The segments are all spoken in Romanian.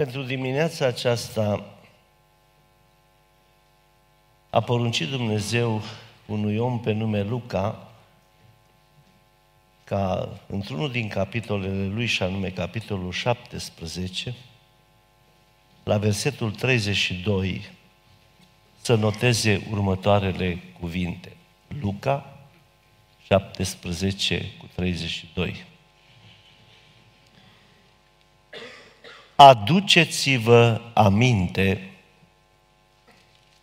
Pentru dimineața aceasta a poruncit Dumnezeu unui om pe nume Luca ca într-unul din capitolele lui, și anume capitolul 17, la versetul 32, să noteze următoarele cuvinte. Luca 17 cu 32. Aduceți-vă aminte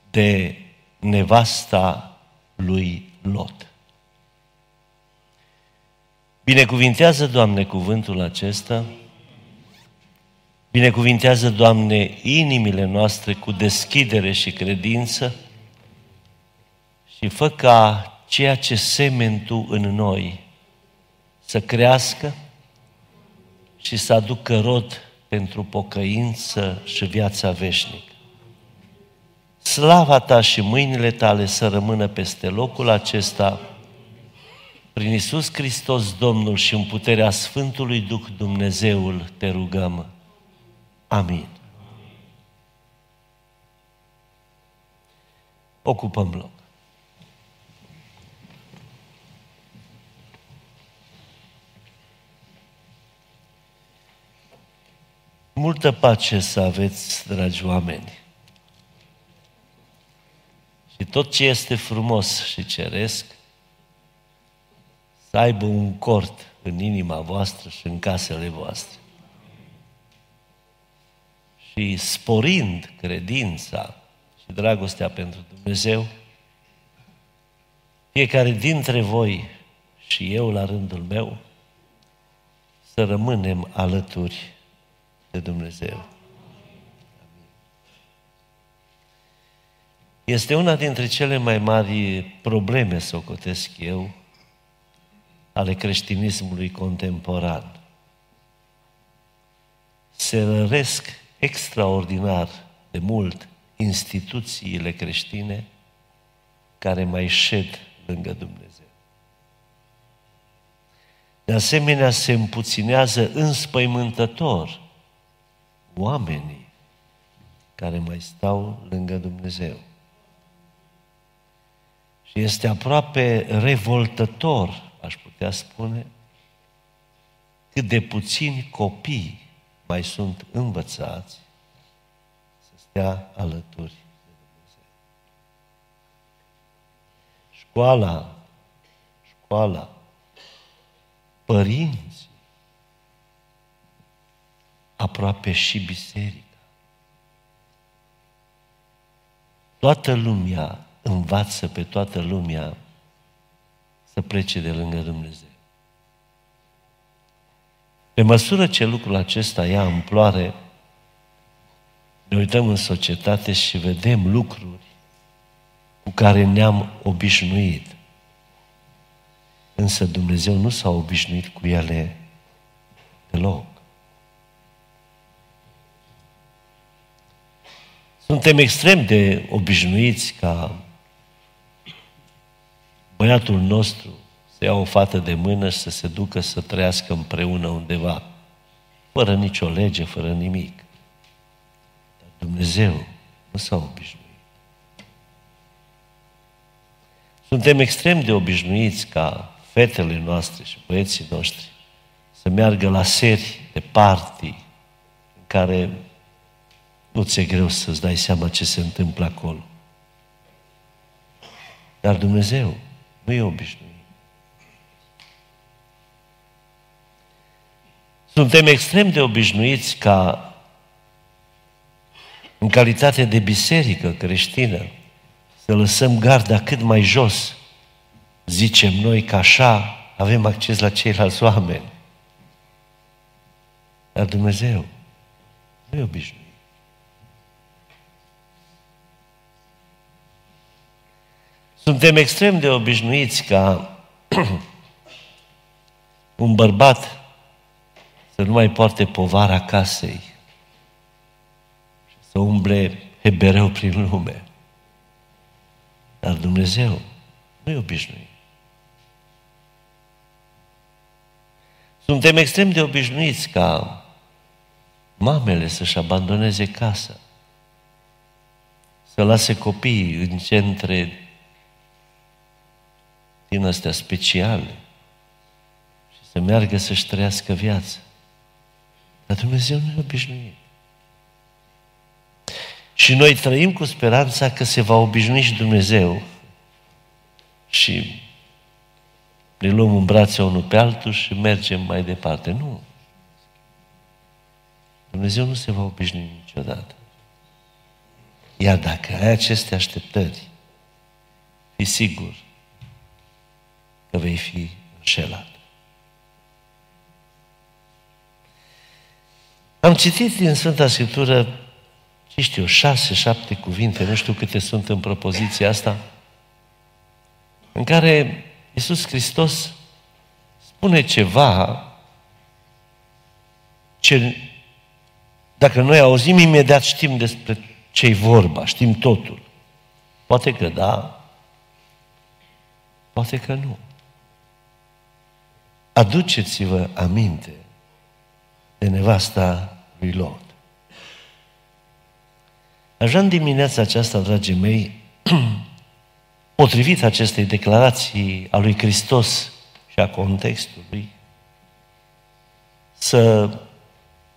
de nevasta lui Lot. Binecuvintează, Doamne, cuvântul acesta. Binecuvintează, Doamne, inimile noastre cu deschidere și credință și fă ca ceea ce semeni Tu în noi să crească și să aducă rod pentru pocăință și viața veșnică. Slava Ta și mâinile Tale să rămână peste locul acesta, prin Isus Hristos Domnul și în puterea Sfântului Duh Dumnezeul te rugăm. Amin. Ocupăm loc. Multă pace să aveți, dragi oameni. Și tot ce este frumos și ceresc, să aibă un cort în inima voastră și în casele voastre. Și sporind credința și dragostea pentru Dumnezeu, fiecare dintre voi și eu la rândul meu, să rămânem alături de Dumnezeu. Este una dintre cele mai mari probleme, să o cotesc eu, ale creștinismului contemporan. Se răresc extraordinar de mult instituțiile creștine care mai șed lângă Dumnezeu. De asemenea, se împuținează înspăimântător oamenii care mai stau lângă Dumnezeu. Și este aproape revoltător, aș putea spune, cât de puțini copii mai sunt învățați să stea alături de Dumnezeu. Școala, școala, părinți, aproape și biserica. Toată lumea învață pe toată lumea să plece de lângă Dumnezeu. Pe măsură ce lucrul acesta ia amploare, ne uităm în societate și vedem lucruri cu care ne-am obișnuit. Însă Dumnezeu nu s-a obișnuit cu ele deloc. Suntem extrem de obișnuiți ca băiatul nostru să ia o fată de mână și să se ducă să trăiască împreună undeva, fără nicio lege, fără nimic. Dar Dumnezeu nu s-a obișnuit. Suntem extrem de obișnuiți ca fetele noastre și băieții noștri să meargă la seri de party în care nu ți-e greu să-ți dai seama ce se întâmplă acolo. Dar Dumnezeu nu e obișnuit. Suntem extrem de obișnuiți ca în calitate de biserică creștină să lăsăm garda cât mai jos. Zicem noi că așa avem acces la ceilalți oameni. Dar Dumnezeu nu e obișnuit. Suntem extrem de obișnuiți ca un bărbat să nu mai poarte povara casei și să umble hebereu prin lume. Dar Dumnezeu nu e obișnuit. Suntem extrem de obișnuiți ca mamele să-și abandoneze casa, să lase copiii în centre din astea speciale și să meargă să-și trăiască viața. Dar Dumnezeu nu e obișnuit. Și noi trăim cu speranța că se va obișnui și Dumnezeu și ne luăm în brațe unul pe altul și mergem mai departe. Nu. Dumnezeu nu se va obișnui niciodată. Iar dacă ai aceste așteptări, fi sigur că vei fi înșelat. Am citit din Sfânta Scriptură, ce știu, șase, șapte cuvinte, nu știu câte sunt în propoziția asta, în care Iisus Hristos spune ceva ce, dacă noi auzim imediat, știm despre ce-i vorba, știm totul. Poate că da, poate că nu. Aduceți-vă aminte de nevasta lui Lot. Aș vrea în dimineața aceasta, dragii mei, potrivit acestei declarații a lui Hristos și a contextului, să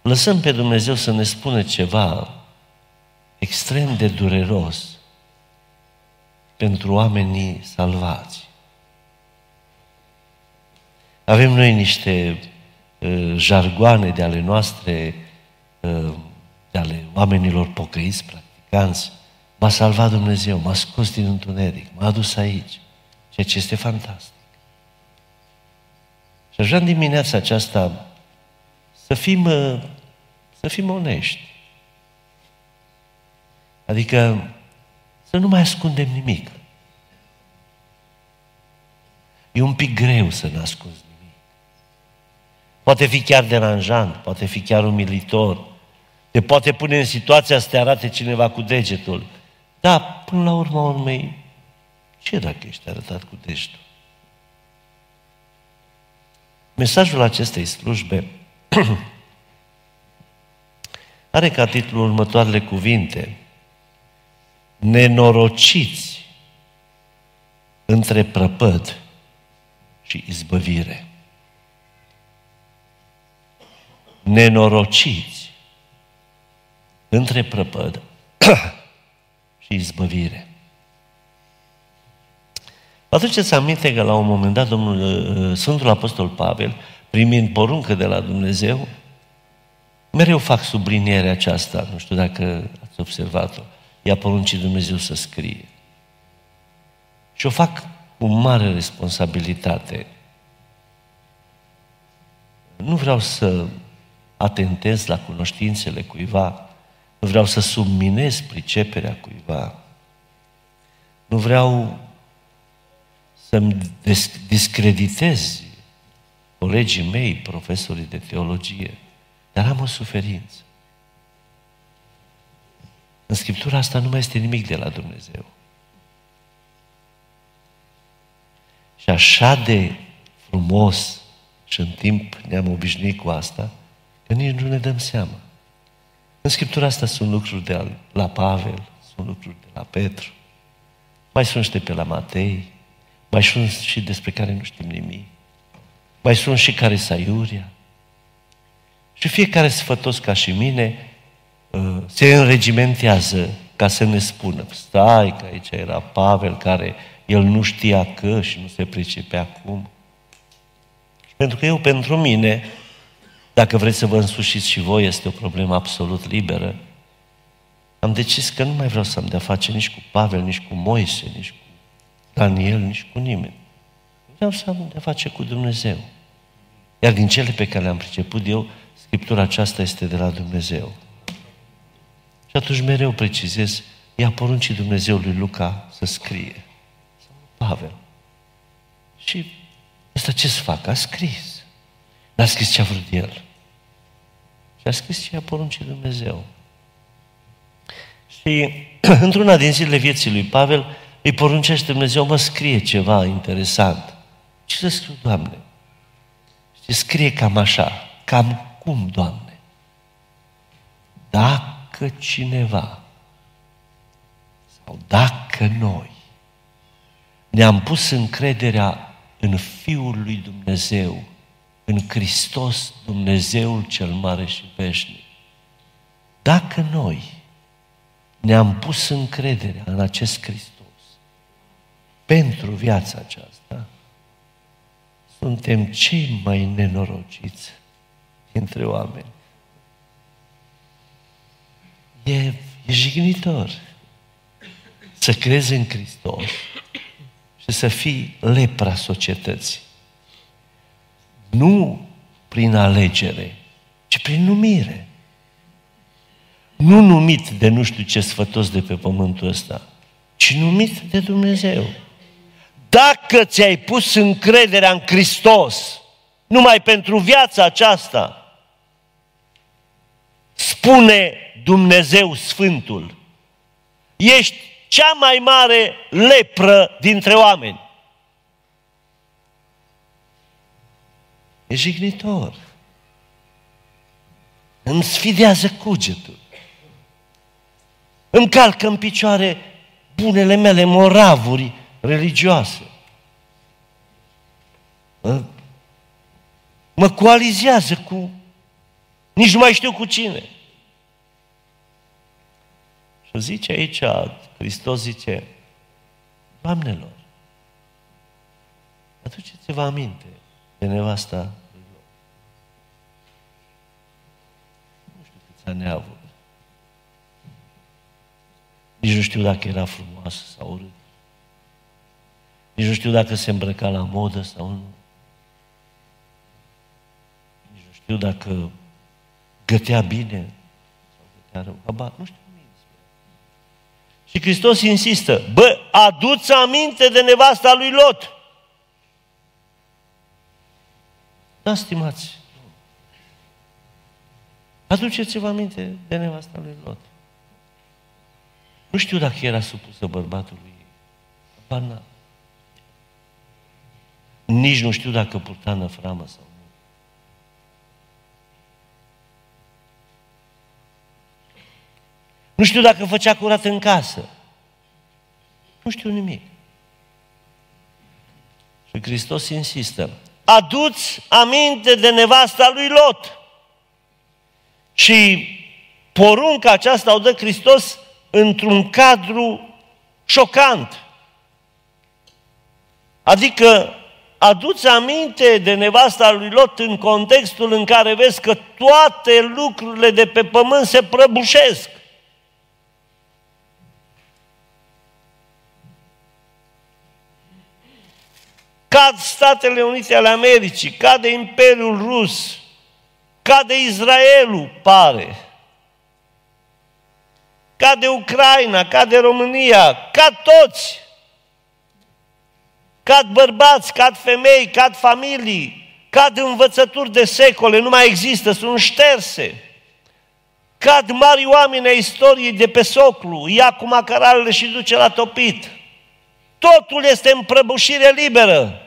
lăsăm pe Dumnezeu să ne spună ceva extrem de dureros pentru oamenii salvați. Avem noi niște uh, jargoane de ale noastre, uh, de ale oamenilor pocăiți, practicanți, M-a salvat Dumnezeu, m-a scos din întuneric, m-a adus aici, ceea ce este fantastic. Și aș vrea în dimineața aceasta să fim, uh, să fim onești. Adică să nu mai ascundem nimic. E un pic greu să ne ascunzi nimic. Poate fi chiar deranjant, poate fi chiar umilitor, te poate pune în situația să te arate cineva cu degetul. Da, până la urma urmei, ce dacă ești arătat cu degetul? Mesajul acestei slujbe are ca titlul următoarele cuvinte. Nenorociți între prăpăd și izbăvire. Nenorociți între prăpăd și izbăvire. Vă aduceți aminte că la un moment dat Domnul uh, Sfântul Apostol Pavel, primind poruncă de la Dumnezeu, mereu fac sublinierea aceasta, nu știu dacă ați observat-o, i-a poruncit Dumnezeu să scrie. Și o fac cu mare responsabilitate. Nu vreau să atentez la cunoștințele cuiva, nu vreau să subminez priceperea cuiva. Nu vreau să-mi discreditez colegii mei, profesorii de teologie, dar am o suferință. În Scriptura asta nu mai este nimic de la Dumnezeu. Și așa de frumos și în timp ne-am obișnuit cu asta, că nici nu ne dăm seama. În Scriptura asta sunt lucruri de la Pavel, sunt lucruri de la Petru, mai sunt și de pe la Matei, mai sunt și despre care nu știm nimic. Mai sunt și care Iuria. Și fiecare sfătos ca și mine uh, se înregimentează ca să ne spună, stai că aici era Pavel care el nu știa că și nu se pricepea cum. pentru că eu, pentru mine, dacă vreți să vă însușiți și voi, este o problemă absolut liberă. Am decis că nu mai vreau să am de-a face nici cu Pavel, nici cu Moise, nici cu Daniel, nici cu nimeni. Vreau să am de-a face cu Dumnezeu. Iar din cele pe care le-am priceput eu, Scriptura aceasta este de la Dumnezeu. Și atunci mereu precizez, i-a poruncit Dumnezeu lui Luca să scrie. Pavel. Și ăsta ce să facă? A scris. N-a scris ce a vrut el. Și a scris ce a poruncit Dumnezeu. Și într-una din zilele vieții lui Pavel îi poruncește Dumnezeu, mă scrie ceva interesant. Ce să scriu, Doamne? Și scrie cam așa, cam cum, Doamne? dacă cineva sau dacă noi ne-am pus încrederea în Fiul lui Dumnezeu, în Hristos, Dumnezeul cel mare și veșnic, dacă noi ne-am pus încrederea în acest Hristos pentru viața aceasta, suntem cei mai nenorociți dintre oameni. E, e jignitor să crezi în Hristos și să fii lepra societății. Nu prin alegere, ci prin numire. Nu numit de nu știu ce sfătos de pe pământul ăsta, ci numit de Dumnezeu. Dacă ți-ai pus încrederea în Hristos, numai pentru viața aceasta, spune Dumnezeu Sfântul, ești cea mai mare lepră dintre oameni. E jignitor. Îmi sfidează cugetul. Îmi calcă în picioare bunele mele moravuri religioase. Mă, mă coalizează cu... Nici nu mai știu cu cine. Și zice aici, Hristos zice, Doamnelor, aduceți-vă aminte de nevasta lui Lot. Nu știu câți ani a avut. Nici nu știu dacă era frumoasă sau urât. Nici nu știu dacă se îmbrăca la modă sau nu. Nici nu știu dacă gătea bine sau gătea rău. Aba, nu știu Și Hristos insistă, bă, aduți aminte de nevasta lui Lot. Da, stimați, aduceți-vă aminte de nevasta lui Lot. Nu știu dacă era supusă bărbatului ei. Banal. Nici nu știu dacă purta năframă sau nu. Nu știu dacă făcea curat în casă. Nu știu nimic. Și Hristos insistă. Aduți aminte de nevasta lui Lot. Și porunca aceasta o dă Hristos într-un cadru șocant. Adică aduți aminte de nevasta lui Lot în contextul în care vezi că toate lucrurile de pe pământ se prăbușesc. Cad Statele Unite ale Americii, cade Imperiul Rus, cade Israelul, pare. Cade Ucraina, cade România, cad toți. Cad bărbați, cad femei, cad familii, cad învățături de secole, nu mai există, sunt șterse. Cad mari oameni ai istoriei de pe soclu, ia cu macaralele și duce la topit. Totul este în prăbușire liberă.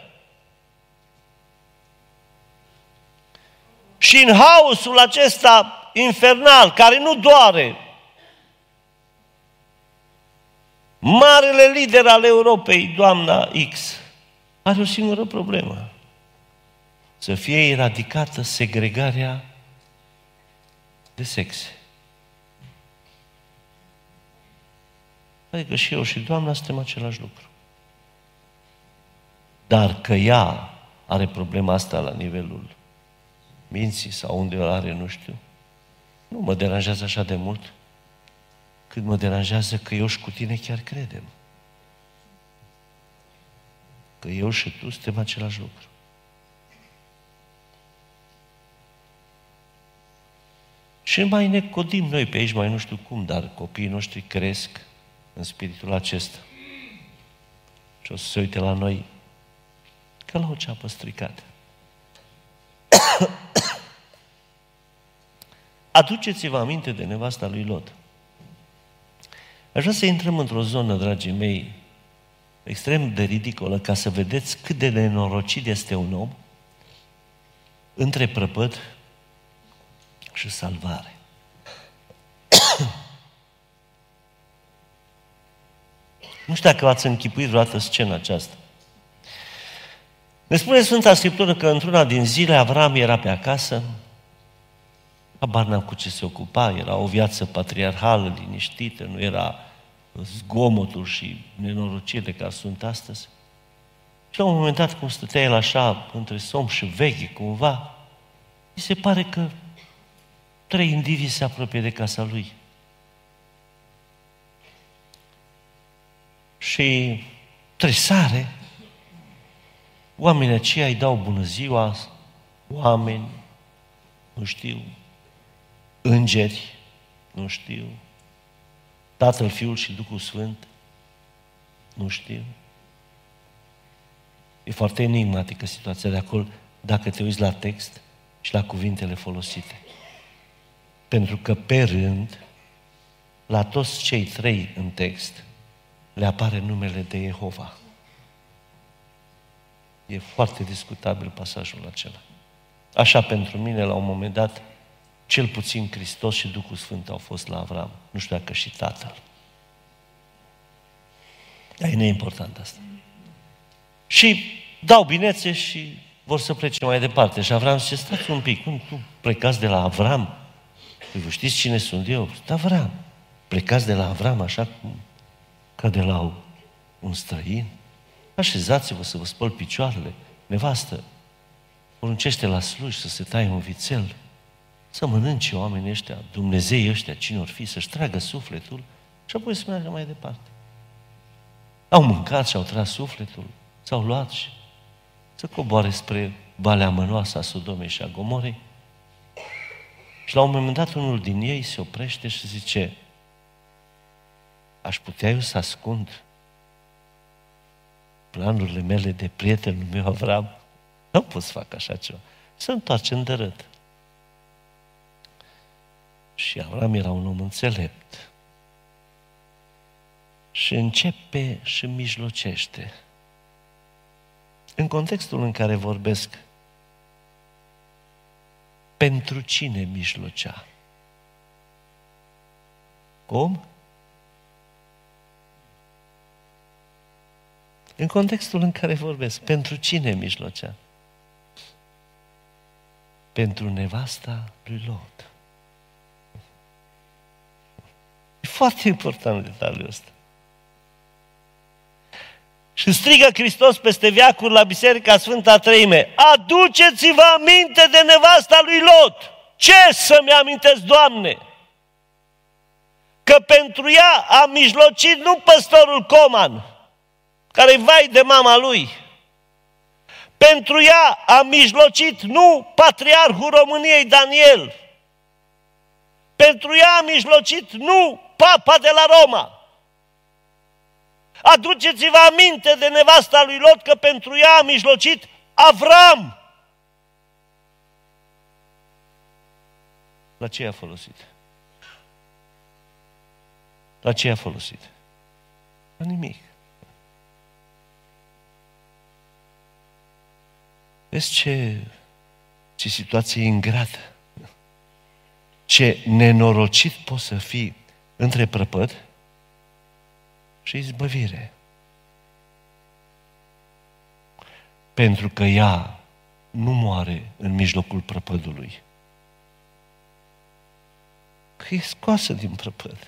Și în haosul acesta infernal, care nu doare, marele lider al Europei, doamna X, are o singură problemă. Să fie eradicată segregarea de sexe. Adică și eu și doamna suntem același lucru. Dar că ea are problema asta la nivelul minții sau unde o are, nu știu, nu mă deranjează așa de mult cât mă deranjează că eu și cu tine chiar credem că eu și tu suntem același lucru. Și mai ne codim noi pe aici, mai nu știu cum, dar copiii noștri cresc în spiritul acesta. Și o să se uite la noi Că la o ceapă stricată. Aduceți-vă aminte de nevasta lui Lot. Aș vrea să intrăm într-o zonă, dragii mei, extrem de ridicolă, ca să vedeți cât de nenorocit este un om între prăpăd și salvare. nu știu dacă v-ați închipuit vreodată scena aceasta. Ne spune Sfânta Scriptură că într-una din zile Avram era pe acasă, habar n-am cu ce se ocupa, era o viață patriarhală, liniștită, nu era zgomotul și nenorocirile care sunt astăzi. Și la un moment dat, cum stătea el așa, între somn și veche, cumva, mi se pare că trei indivizi se apropie de casa lui. Și tresare, oamenii aceia îi dau bună ziua, oameni, nu știu, îngeri, nu știu, Tatăl, Fiul și Duhul Sfânt, nu știu. E foarte enigmatică situația de acolo, dacă te uiți la text și la cuvintele folosite. Pentru că pe rând, la toți cei trei în text, le apare numele de Jehova. E foarte discutabil pasajul acela. Așa pentru mine, la un moment dat, cel puțin Hristos și Duhul Sfânt au fost la Avram. Nu știu dacă și Tatăl. Dar e neimportant asta. Și dau binețe și vor să plece mai departe. Și Avram zice, stați un pic, cum tu plecați de la Avram? Păi vă știți cine sunt eu? Sunt Avram. Plecați de la Avram așa cum, ca de la un străin? Așezați-vă să vă spăl picioarele. Nevastă, poruncește la sluj să se taie un vițel, să mănânce oamenii ăștia, Dumnezei ăștia, cine or fi, să-și tragă sufletul și apoi să meargă mai departe. Au mâncat și au tras sufletul, s-au luat și să coboare spre Valea Mănoasă a Sodomei și a Gomorei. Și la un moment dat unul din ei se oprește și zice, aș putea eu să ascund planurile mele de prietenul meu Avram? Nu pot să fac așa ceva. Să întoarce în dărât. Și Avram era un om înțelept. Și începe și mijlocește. În contextul în care vorbesc, pentru cine mijlocea? Cum? În contextul în care vorbesc, pentru cine mijlocea? Pentru nevasta lui Lot. E foarte important detaliul ăsta. Și strigă Hristos peste viacuri la Biserica Sfânta Treime, aduceți-vă aminte de nevasta lui Lot. Ce să-mi amintesc, Doamne? Că pentru ea a mijlocit nu păstorul Coman, care vai de mama lui. Pentru ea a mijlocit nu patriarhul României Daniel. Pentru ea a mijlocit nu papa de la Roma. Aduceți-vă aminte de nevasta lui Lot că pentru ea a mijlocit Avram. La ce a folosit? La ce a folosit? La nimic. Vezi ce, ce situație ingrată. Ce nenorocit poți să fii între prăpăd și izbăvire. Pentru că ea nu moare în mijlocul prăpădului. Că e scoasă din prăpăd.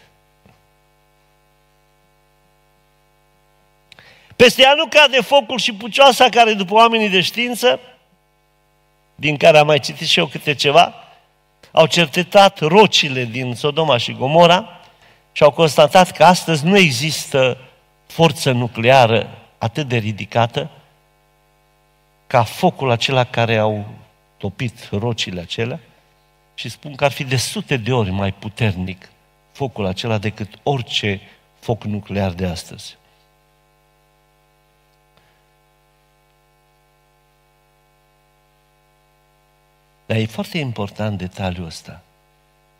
Peste ea nu cade focul și pucioasa care după oamenii de știință, din care am mai citit și eu câte ceva, au cercetat rocile din Sodoma și Gomora și au constatat că astăzi nu există forță nucleară atât de ridicată ca focul acela care au topit rocile acelea și spun că ar fi de sute de ori mai puternic focul acela decât orice foc nuclear de astăzi. Dar e foarte important detaliul ăsta.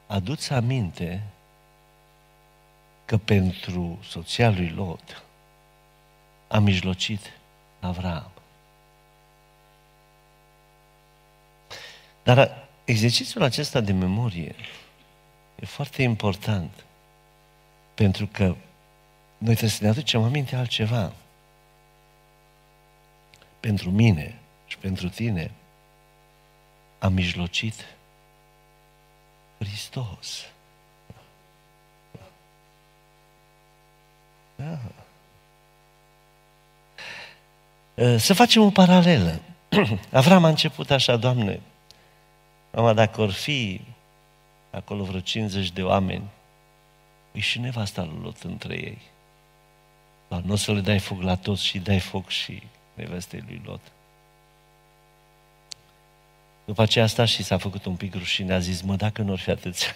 Aduți aminte că pentru soția lui Lot a mijlocit Avram. Dar exercițiul acesta de memorie e foarte important pentru că noi trebuie să ne aducem aminte altceva. Pentru mine și pentru tine a mijlocit Hristos. Da. Să facem o paralelă. Avram a început așa, Doamne, mama, dacă or fi acolo vreo 50 de oameni, e și nevasta lui Lot între ei. Dar nu o să le dai foc la toți și dai foc și nevestei lui Lot. După aceea a stat și s-a făcut un pic rușine, a zis, mă, dacă nu ar fi atâția.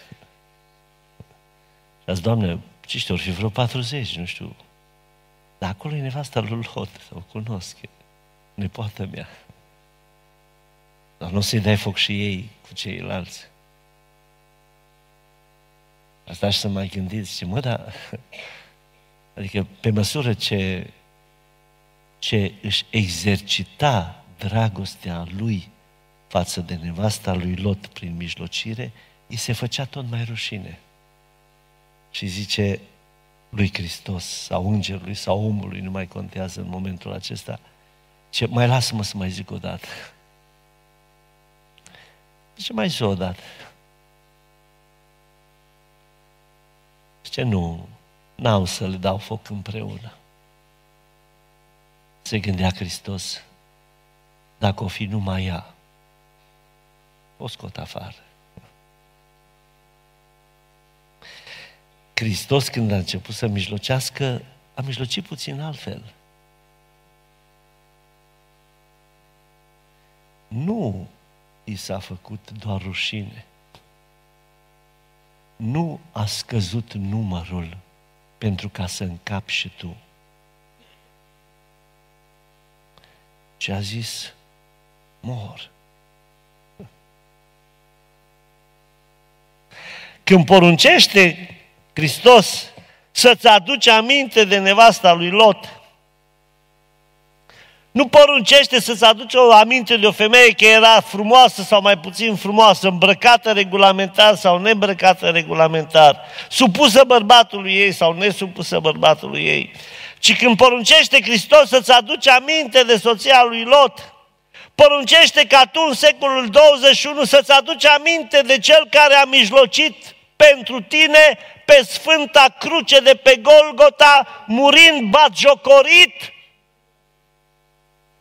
și a zis, Doamne, ce știu, ori fi vreo 40, nu știu. Dar acolo e nevasta lui Lot, o cunosc, nepoată mea. Dar nu o să-i dai foc și ei cu ceilalți. Asta și să mai gândiți, ce mă, dar... Adică pe măsură ce, ce își exercita dragostea lui față de nevasta lui Lot prin mijlocire, îi se făcea tot mai rușine. Și zice lui Hristos sau îngerului sau omului, nu mai contează în momentul acesta, ce mai lasă-mă să mai zic o dată. Ce mai zi o dată. Ce nu, n-au să le dau foc împreună. Se gândea Hristos, dacă o fi numai ea, o scot afară. Hristos, când a început să mijlocească, a mijlocit puțin altfel. Nu i s-a făcut doar rușine. Nu a scăzut numărul pentru ca să încapi și tu. Ce a zis? Mor. Când poruncește Hristos să-ți aduci aminte de nevasta lui Lot, nu poruncește să-ți aduci o aminte de o femeie că era frumoasă sau mai puțin frumoasă, îmbrăcată regulamentar sau neîmbrăcată regulamentar, supusă bărbatului ei sau nesupusă bărbatului ei, ci când poruncește Hristos să-ți aduci aminte de soția lui Lot, poruncește ca tu în secolul 21 să-ți aduci aminte de cel care a mijlocit pentru tine pe Sfânta Cruce de pe Golgota, murind batjocorit,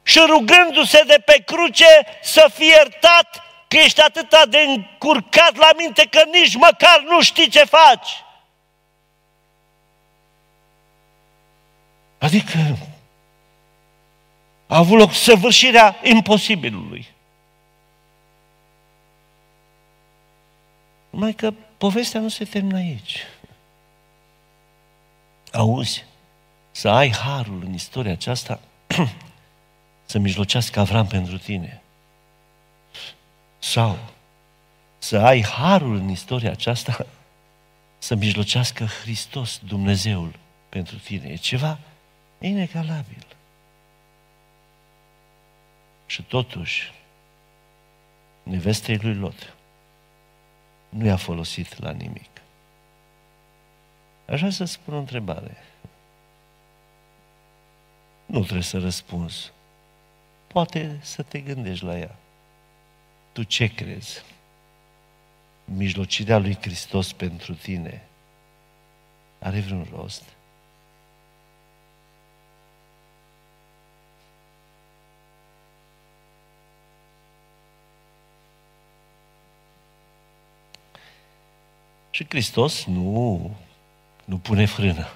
și rugându-se de pe cruce să fie iertat că ești atât de încurcat la minte că nici măcar nu știi ce faci. Adică a avut loc săvârșirea imposibilului. Numai că povestea nu se termină aici. Auzi, să ai harul în istoria aceasta să mijlocească Avram pentru tine. Sau să ai harul în istoria aceasta să mijlocească Hristos, Dumnezeul, pentru tine. E ceva inegalabil. Și totuși, nevestei lui Lot nu i-a folosit la nimic. Așa să spun o întrebare. Nu trebuie să răspunzi poate să te gândești la ea. Tu ce crezi? Mijlocirea lui Hristos pentru tine are vreun rost? Și Hristos nu, nu pune frână.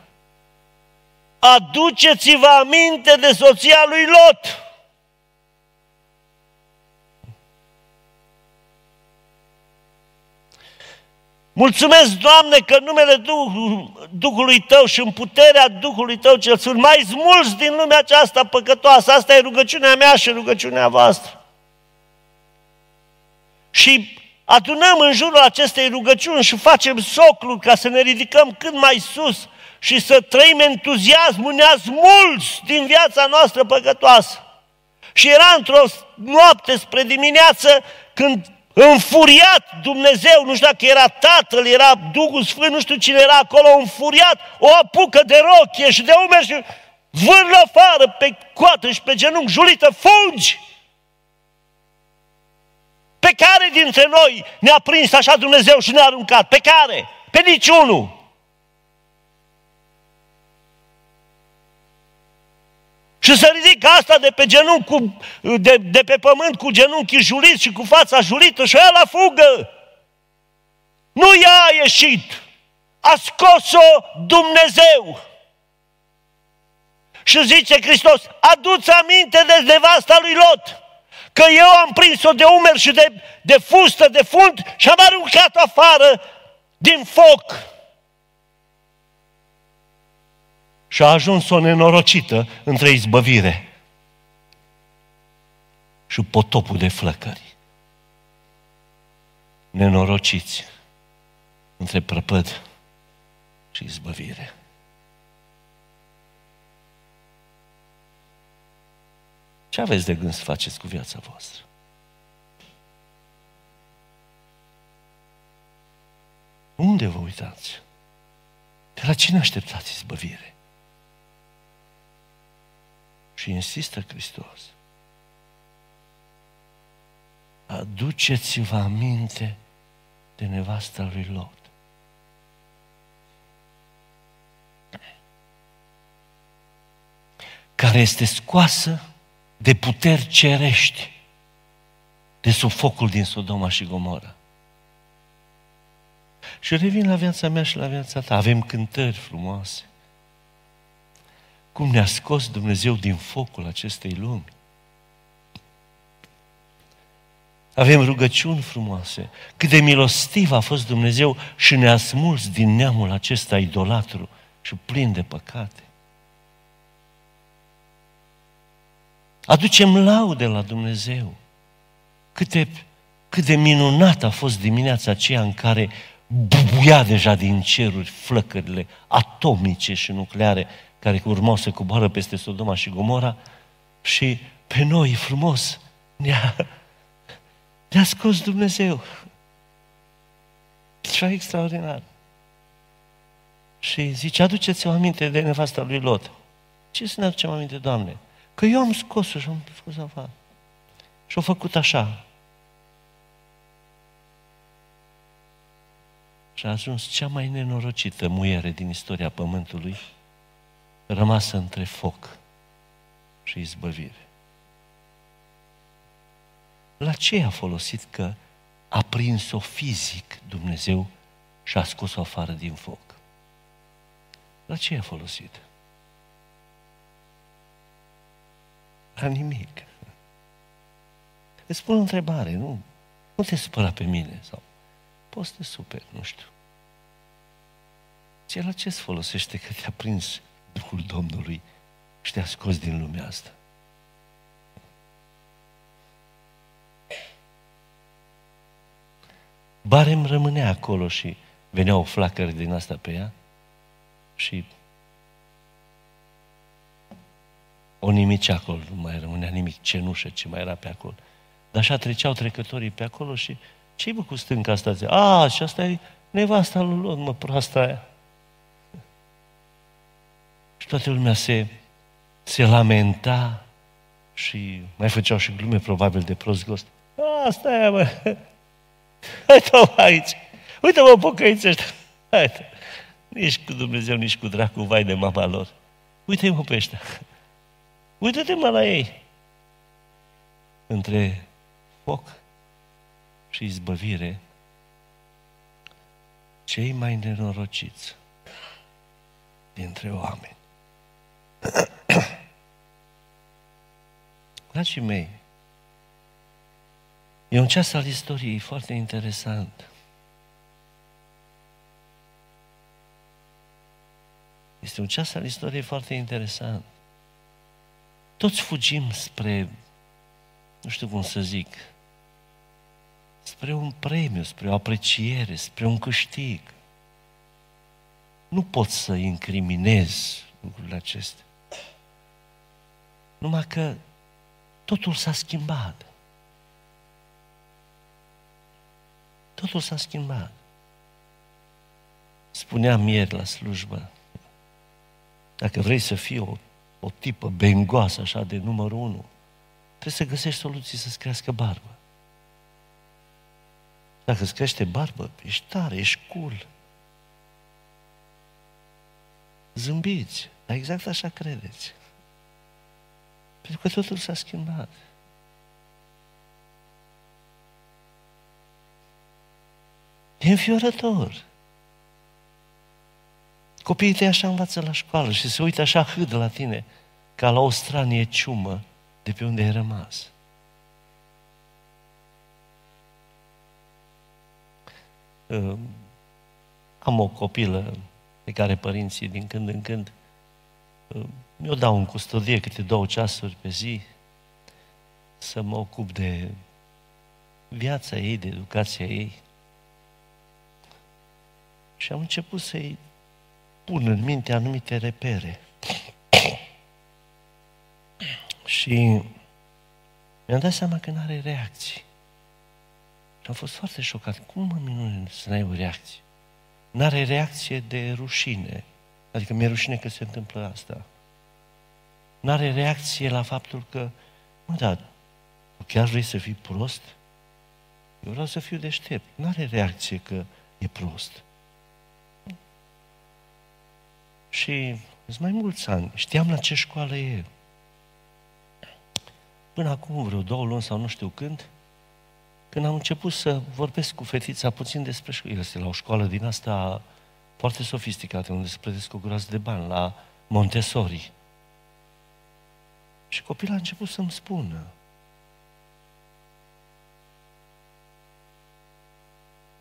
Aduceți-vă aminte de soția lui Lot. Mulțumesc, Doamne, că în numele Duh- Duhului Tău și în puterea Duhului Tău cel Sfânt mai smulți din lumea aceasta păcătoasă. Asta e rugăciunea mea și rugăciunea voastră. Și adunăm în jurul acestei rugăciuni și facem soclul ca să ne ridicăm cât mai sus și să trăim entuziasmul mulți din viața noastră păcătoasă. Și era într-o noapte spre dimineață când înfuriat Dumnezeu, nu știu dacă era Tatăl, era Duhul Sfânt, nu știu cine era acolo, înfuriat, o apucă de rochie și de umeri și vârlă afară pe coată și pe genunchi, julită, fugi! Pe care dintre noi ne-a prins așa Dumnezeu și ne-a aruncat? Pe care? Pe niciunul. Și să ridică asta de pe genunchi, cu, de, de pe pământ cu genunchii juliți și cu fața julită și ea la fugă. Nu ea a ieșit, a scos-o Dumnezeu. Și zice Hristos, aduți aminte de nevasta lui Lot, că eu am prins-o de umeri și de, de fustă, de fund și am aruncat afară din foc. Și a ajuns o nenorocită între izbăvire și potopul de flăcări. Nenorociți între prăpăd și izbăvire. Ce aveți de gând să faceți cu viața voastră? Unde vă uitați? De la cine așteptați izbăvire? Și insistă Hristos. Aduceți-vă aminte de nevasta lui Lot. Care este scoasă de puteri cerești de sub focul din Sodoma și Gomora. Și revin la viața mea și la viața ta. Avem cântări frumoase. Cum ne-a scos Dumnezeu din focul acestei lumi. Avem rugăciuni frumoase. Cât de milostiv a fost Dumnezeu și ne-a smuls din neamul acesta idolatru și plin de păcate. Aducem laude la Dumnezeu. Câte, cât de minunat a fost dimineața aceea în care bubuia deja din ceruri flăcările atomice și nucleare care urmau să coboară peste Sodoma și Gomora și pe noi frumos ne-a, ne-a scos Dumnezeu. Ceva extraordinar. Și zice, aduceți-o aminte de nevasta lui Lot. Ce să ne aducem aminte, Doamne? Că eu am scos-o și am scos afară. Și au făcut așa. Și a ajuns cea mai nenorocită muiere din istoria Pământului, rămasă între foc și izbăvire. La ce a folosit că a prins-o fizic Dumnezeu și a scos-o afară din foc? La ce a folosit? La nimic. Îți spun o întrebare, nu? Nu te supăra pe mine sau poți să te superi, nu știu. Ce la ce îți folosește că te-a prins Duhul Domnului și te-a scos din lumea asta? Barem rămânea acolo și venea o flacără din asta pe ea și o nimici acolo, nu mai rămânea nimic, cenușă ce mai era pe acolo. Dar așa treceau trecătorii pe acolo și ce-i bă cu stânca asta? Zice, A, și asta e nevasta lui Lot, mă, proasta aia. Și toată lumea se, se lamenta și mai făceau și glume probabil de prost gost. Asta e, mă. Uite-mă aici. Uite-mă pocăiți ăștia. Haide. Nici cu Dumnezeu, nici cu dracu, vai de mama lor. Uite-mă pe ăștia. Uită-te mă la ei. Între foc și izbăvire, cei mai nenorociți dintre oameni. Dragii mei, e un ceas al istoriei foarte interesant. Este un ceas al istoriei foarte interesant. Toți fugim spre, nu știu cum să zic, spre un premiu, spre o apreciere, spre un câștig. Nu pot să incriminez lucrurile acestea. Numai că totul s-a schimbat. Totul s-a schimbat. Spuneam ieri la slujbă, dacă vrei să fii o, o tipă bengoasă așa de numărul unu, trebuie să găsești soluții să-ți crească barbă. Dacă îți crește barbă, ești tare, ești cool. Zâmbiți, dar exact așa credeți. Pentru că totul s-a schimbat. E înfiorător. Copiii tăi așa învață la școală și se uită așa hâd la tine, ca la o stranie ciumă de pe unde ai rămas. Am o copilă pe care părinții din când în când mi-o dau în custodie câte două ceasuri pe zi să mă ocup de viața ei, de educația ei. Și am început să-i pun în minte anumite repere. Și mi-am dat seama că nu are reacții. Și am fost foarte șocat. Cum mă minune să n-ai o reacție? N-are reacție de rușine. Adică mi-e rușine că se întâmplă asta. N-are reacție la faptul că, mă, da, chiar vrei să fii prost? Eu vreau să fiu deștept. N-are reacție că e prost. Și sunt mai mulți ani. Știam la ce școală e. Până acum vreo două luni sau nu știu când, când am început să vorbesc cu fetița puțin despre școală, este la o școală din asta foarte sofisticată, unde se plătesc o groază de bani, la Montessori. Și copilul a început să-mi spună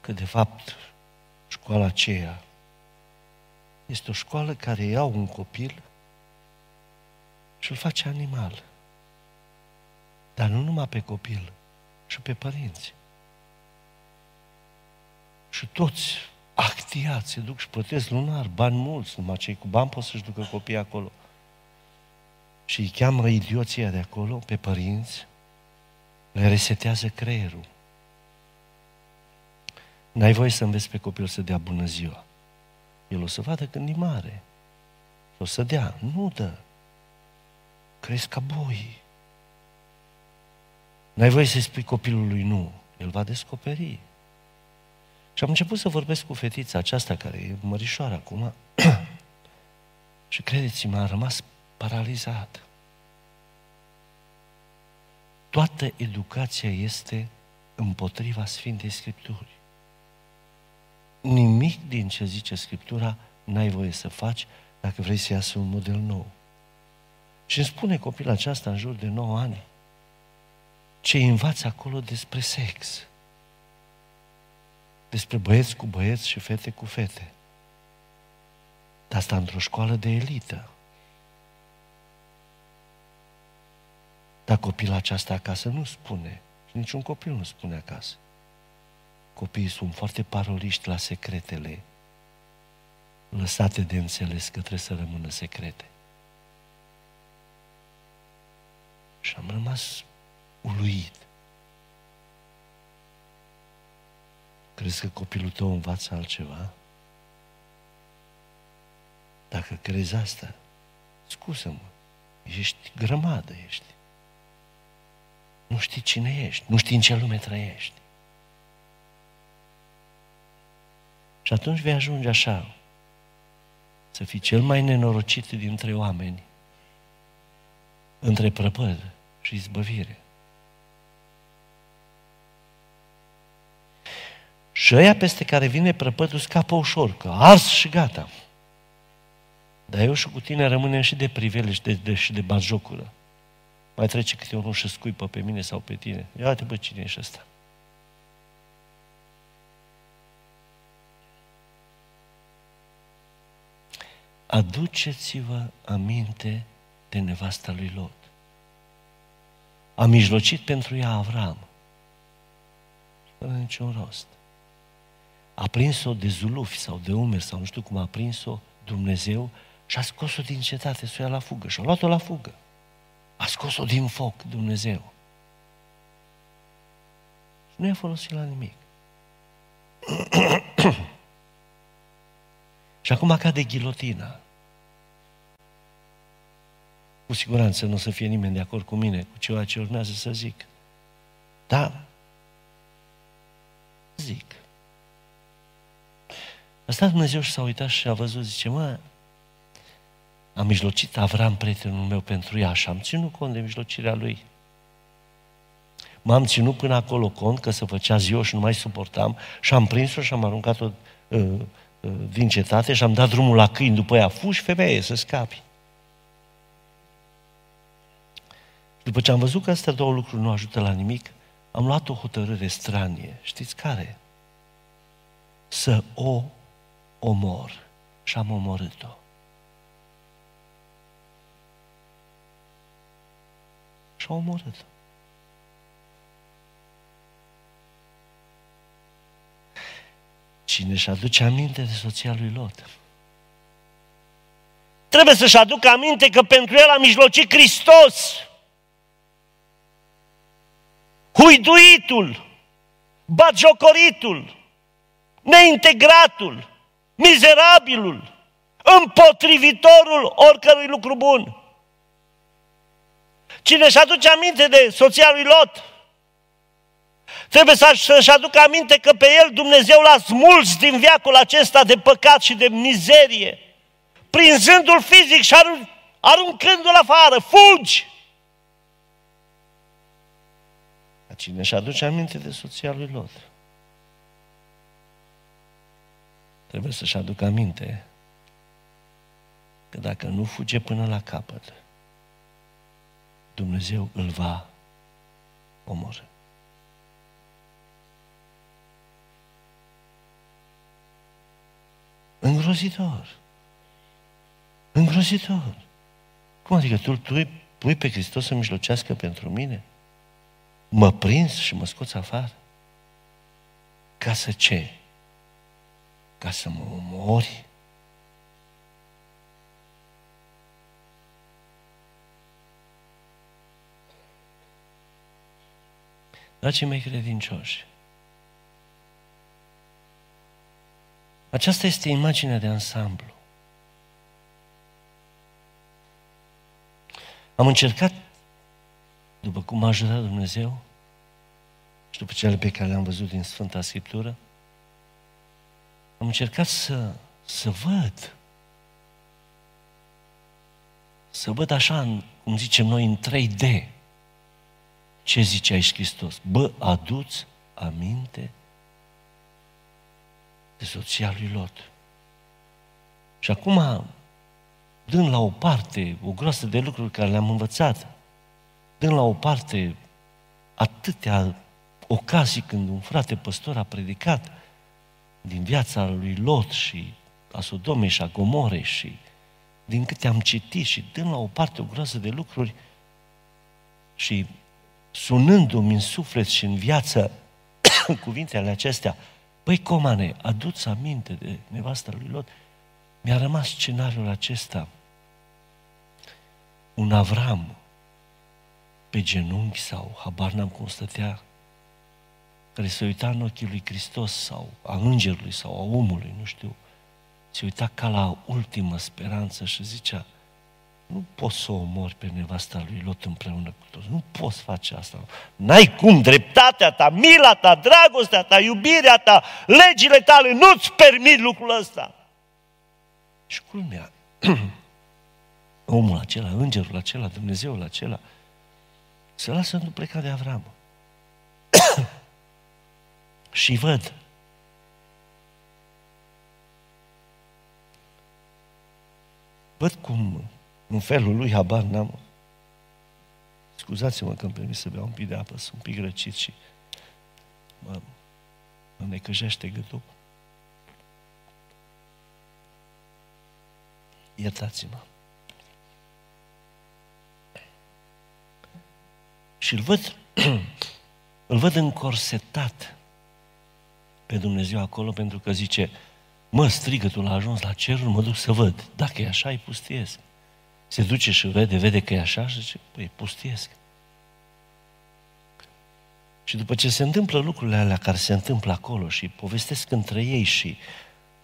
că de fapt școala aceea este o școală care iau un copil și îl face animal. Dar nu numai pe copil, și pe părinți. Și toți actiați se duc și plătesc lunar, bani mulți, numai cei cu bani pot să-și ducă copiii acolo. Și îi cheamă idioția de acolo, pe părinți, le resetează creierul. N-ai voie să înveți pe copil să dea bună ziua. El o să vadă când e mare. O să dea. Nu dă. Crezi ca boi. N-ai voie să-i spui copilului nu. El va descoperi. Și am început să vorbesc cu fetița aceasta, care e mărișoară acum, și credeți-mă, a rămas paralizat. Toată educația este împotriva Sfintei Scripturi. Nimic din ce zice Scriptura n-ai voie să faci dacă vrei să iasă un model nou. Și îmi spune copilul aceasta în jur de 9 ani ce învață acolo despre sex. Despre băieți cu băieți și fete cu fete. Dar asta într-o școală de elită. Dar copilul aceasta acasă nu spune. Și niciun copil nu spune acasă. Copiii sunt foarte paroliști la secretele lăsate de înțeles că trebuie să rămână secrete. Și am rămas uluit. Crezi că copilul tău învață altceva? Dacă crezi asta, scuză-mă, ești grămadă, ești. Nu știi cine ești, nu știi în ce lume trăiești. Și atunci vei ajunge așa, să fii cel mai nenorocit dintre oameni, între prăpăd și izbăvire. Și ăia peste care vine prăpădul scapă ușor, că ars și gata. Dar eu și cu tine rămânem și de privele și de, de, și de bazjocură. Mai trece câte unul și scuipă pe mine sau pe tine. Ia te bă, cine ești ăsta? Aduceți-vă aminte de nevasta lui Lot. A mijlocit pentru ea Avram. Fără niciun rost a prins-o de zulufi sau de umeri sau nu știu cum a prins-o Dumnezeu și a scos-o din cetate să o ia la fugă și a luat-o la fugă. A scos-o din foc Dumnezeu. Și nu i-a folosit la nimic. și acum cade ghilotina. Cu siguranță nu o să fie nimeni de acord cu mine, cu ceea ce urmează să zic. Da, zic. A stat Dumnezeu și s-a uitat și a văzut, zice, mă, am mijlocit Avram, prietenul meu, pentru ea și am ținut cont de mijlocirea lui. M-am ținut până acolo cont că se făcea ziua și nu mai suportam și am prins-o și am aruncat-o uh, uh, din cetate și am dat drumul la câini după ea. Fugi, femeie, să scapi. După ce am văzut că astea două lucruri nu ajută la nimic, am luat o hotărâre stranie. Știți care? Să o omor. Și am omorât-o. Și am omorât-o. Cine își aduce aminte de soția lui Lot? Trebuie să-și aducă aminte că pentru el a mijlocit Hristos. Huiduitul, bagiocoritul, neintegratul, mizerabilul, împotrivitorul oricărui lucru bun. Cine își aduce aminte de soția lui Lot, trebuie să-și aducă aminte că pe el Dumnezeu l-a smuls din viacul acesta de păcat și de mizerie, prinzându-l fizic și aruncându-l afară, fugi! Cine își aduce aminte de soția lui Lot, trebuie să-și aducă aminte că dacă nu fuge până la capăt, Dumnezeu îl va omorâ. Îngrozitor. Îngrozitor. Cum adică tu, tu pui pe Hristos să mijlocească pentru mine? Mă prins și mă scoți afară? Ca să ce? Ca să mă omori? Dragii mei credincioși, aceasta este imaginea de ansamblu. Am încercat, după cum m-a ajutat Dumnezeu, și după cele pe care le-am văzut din Sfânta Scriptură, am încercat să, să văd, să văd așa, cum zicem noi, în 3D, ce zice aici Hristos? Bă, aduți aminte de soția lui Lot. Și acum, dând la o parte o groasă de lucruri care le-am învățat, dând la o parte atâtea ocazii când un frate păstor a predicat din viața lui Lot și a Sodomei și a Gomorei și din câte am citit și dând la o parte o groază de lucruri și sunându-mi în suflet și în viață cuvintele acestea, păi comane, aduți aminte de nevasta lui Lot, mi-a rămas scenariul acesta. Un Avram pe genunchi sau habar n-am cum stătea, care se uita în ochii lui Hristos sau a îngerului sau a omului, nu știu, se uita ca la ultimă speranță și zicea, nu poți să o omori pe nevasta lui Lot împreună cu toți. Nu poți face asta. N-ai cum, dreptatea ta, mila ta, dragostea ta, iubirea ta, legile tale nu-ți permit lucrul ăsta. Și culmea, omul acela, îngerul acela, Dumnezeul acela, se lasă nu pleca de Avram. și văd văd cum în felul lui, habar n-am. Scuzați-mă că îmi permis să beau un pic de apă, sunt un pic răcit și mă, mă necăjește gâtul. Iertați-mă. Și îl văd, îl văd încorsetat pe Dumnezeu acolo pentru că zice, mă, strigătul a ajuns la cerul, mă duc să văd. Dacă e așa, îi pustiesc se duce și vede, vede că e așa și zice, păi, pustiesc. Și după ce se întâmplă lucrurile alea care se întâmplă acolo și povestesc între ei și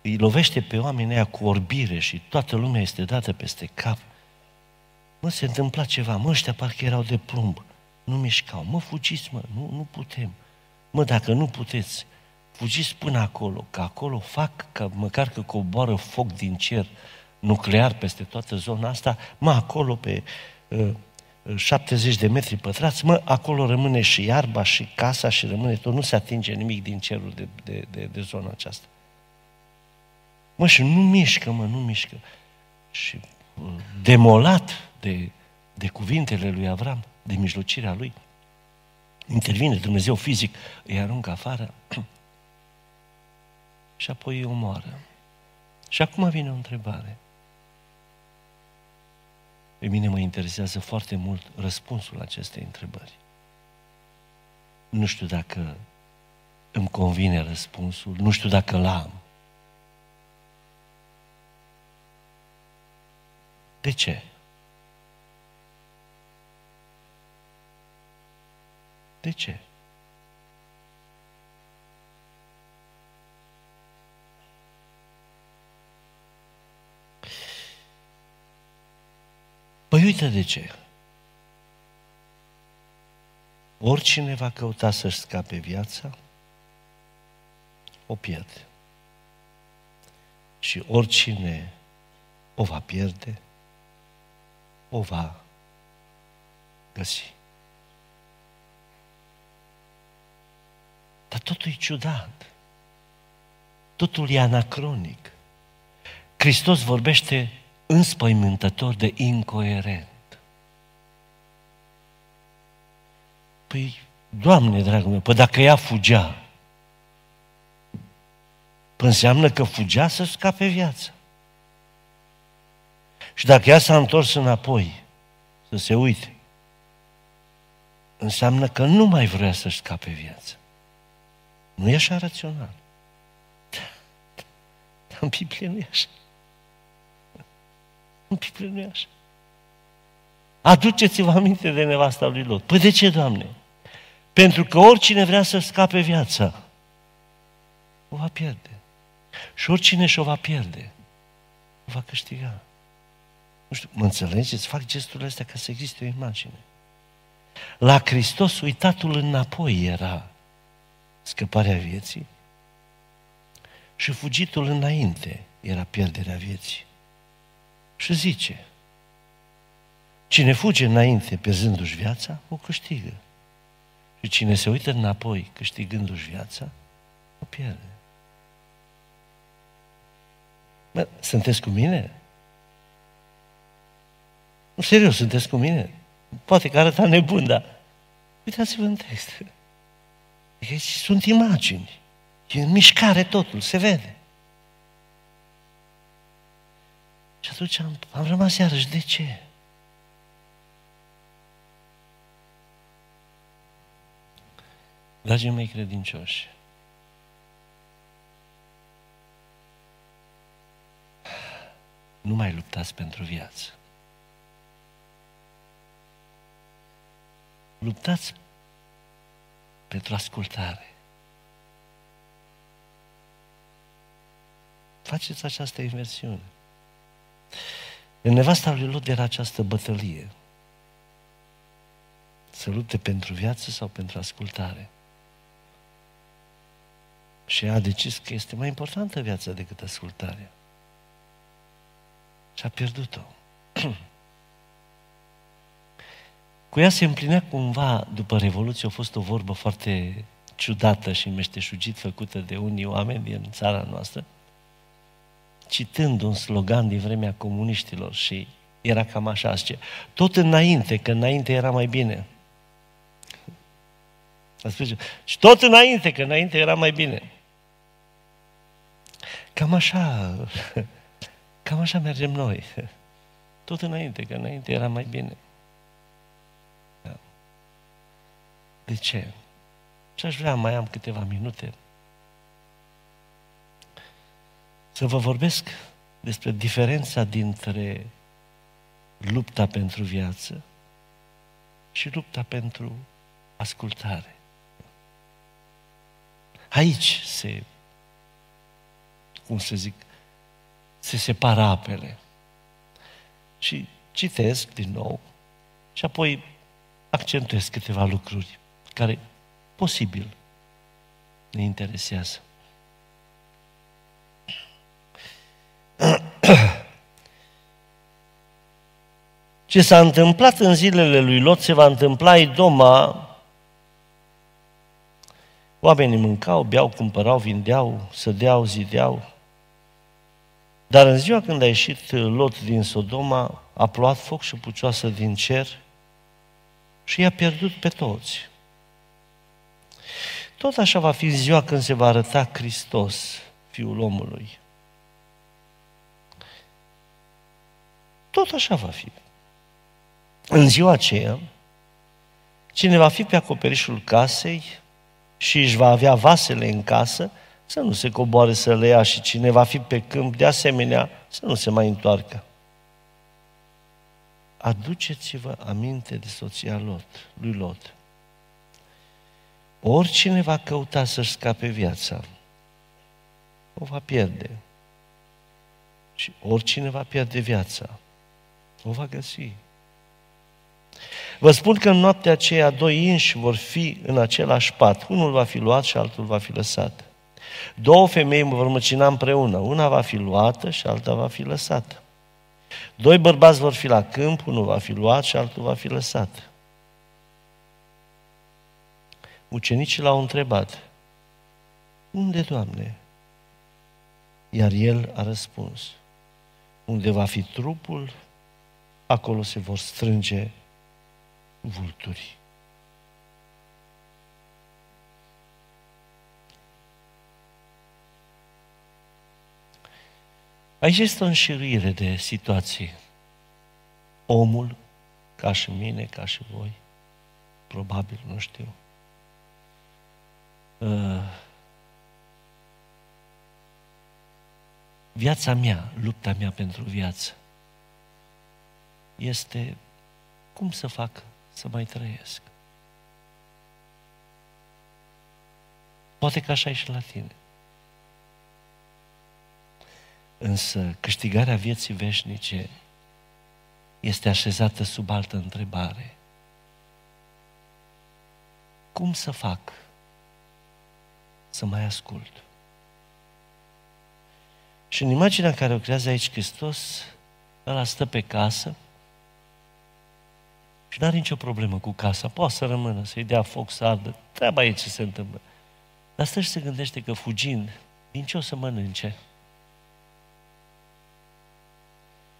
îi lovește pe oamenii aia cu orbire și toată lumea este dată peste cap, mă, se întâmpla ceva, mă, ăștia parcă erau de plumb, nu mișcau, mă, fugiți, mă, nu, nu putem. Mă, dacă nu puteți, fugiți până acolo, că acolo fac, că măcar că coboară foc din cer nuclear peste toată zona asta, mă, acolo pe uh, 70 de metri pătrați, mă, acolo rămâne și iarba și casa și rămâne tot, nu se atinge nimic din cerul de, de, de, de zona aceasta. Mă, și nu mișcă, mă, nu mișcă. Și uh, demolat de, de cuvintele lui Avram, de mijlocirea lui, intervine Dumnezeu fizic, îi aruncă afară și apoi îi omoară. Și acum vine o întrebare. Pe mine mă interesează foarte mult răspunsul acestei întrebări. Nu știu dacă îmi convine răspunsul, nu știu dacă l-am. De ce? De ce? Păi uite de ce. Oricine va căuta să-și scape viața, o pierde. Și oricine o va pierde, o va găsi. Dar totul e ciudat. Totul e anacronic. Hristos vorbește înspăimântător de incoerent. Păi, Doamne, dragul meu, păi dacă ea fugea, păi înseamnă că fugea să scape viața. Și dacă ea s-a întors înapoi, să se uite, înseamnă că nu mai vrea să-și scape viața. Nu e așa rațional. Dar în Biblie nu e așa. În Biblie nu e așa. Aduceți-vă aminte de nevasta lui Lot. Păi de ce, Doamne? Pentru că oricine vrea să scape viața, o va pierde. Și oricine și-o va pierde, o va câștiga. Nu știu, mă înțelegeți? Fac gesturile astea ca să existe o imagine. La Hristos, uitatul înapoi era scăparea vieții și fugitul înainte era pierderea vieții. Și zice, cine fuge înainte pierzându-și viața, o câștigă. Și cine se uită înapoi câștigându-și viața, o pierde. Bă, sunteți cu mine? Nu, serios, sunteți cu mine? Poate că arăta nebun, dar uitați-vă în text. Deci sunt imagini. E în mișcare totul, se vede. Și atunci am, am rămas iarăși, de ce? Dragii mei credincioși, nu mai luptați pentru viață. Luptați pentru ascultare. Faceți această inversiune. În nevasta lui Lot era această bătălie. Să lupte pentru viață sau pentru ascultare. Și ea a decis că este mai importantă viața decât ascultarea. Și a pierdut-o. Cu ea se împlinea cumva, după Revoluție, a fost o vorbă foarte ciudată și meșteșugit făcută de unii oameni din țara noastră, citând un slogan din vremea comuniștilor și era cam așa, zice, tot înainte, că înainte era mai bine. Și tot înainte, că înainte era mai bine. Cam așa, cam așa mergem noi. Tot înainte, că înainte era mai bine. Da. De ce? Și aș vrea, mai am câteva minute, să vă vorbesc despre diferența dintre lupta pentru viață și lupta pentru ascultare. Aici se, cum să zic, se separă apele. Și citesc din nou și apoi accentuez câteva lucruri care posibil ne interesează. Ce s-a întâmplat în zilele lui Lot se va întâmpla Idoma. Oamenii mâncau, beau, cumpărau, vindeau, sădeau, zideau. Dar în ziua când a ieșit Lot din Sodoma, a plouat foc și pucioasă din cer și i-a pierdut pe toți. Tot așa va fi ziua când se va arăta Hristos, Fiul omului. Tot așa va fi. În ziua aceea, cine va fi pe acoperișul casei și își va avea vasele în casă, să nu se coboare să le ia și cine va fi pe câmp, de asemenea, să nu se mai întoarcă. Aduceți-vă aminte de soția Lot, lui Lot. Oricine va căuta să-și scape viața, o va pierde. Și oricine va pierde viața, o va găsi. Vă spun că în noaptea aceea doi inși vor fi în același pat. Unul va fi luat și altul va fi lăsat. Două femei vor măcina împreună. Una va fi luată și alta va fi lăsată. Doi bărbați vor fi la câmp, unul va fi luat și altul va fi lăsat. Ucenicii l-au întrebat, unde, Doamne? Iar el a răspuns, unde va fi trupul, acolo se vor strânge vulturi. Aici este o înșiruire de situații. Omul, ca și mine, ca și voi, probabil, nu știu, uh, viața mea, lupta mea pentru viață, este cum să fac să mai trăiesc. Poate că așa e și la tine. Însă câștigarea vieții veșnice este așezată sub altă întrebare. Cum să fac să mai ascult? Și în imaginea care o creează aici Hristos, ăla stă pe casă, și nu are nicio problemă cu casa. Poate să rămână, să-i dea foc, să ardă. Treaba e ce se întâmplă. Dar stă și se gândește că fugind, din ce o să mănânce?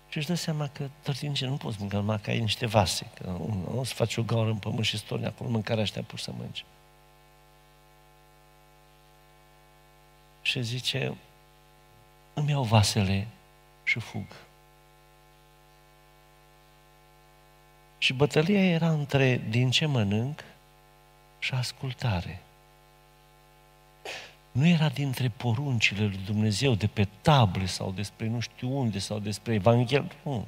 Și își dă seama că doar din ce nu poți mânca, numai că ai niște vase. Că nu o să faci o gaură în pământ și storni acolo mâncarea ăștia pur să mănânci. Și zice, îmi iau vasele și fug. Și bătălia era între din ce mănânc și ascultare. Nu era dintre poruncile lui Dumnezeu de pe table sau despre nu știu unde sau despre Evanghelie. Nu.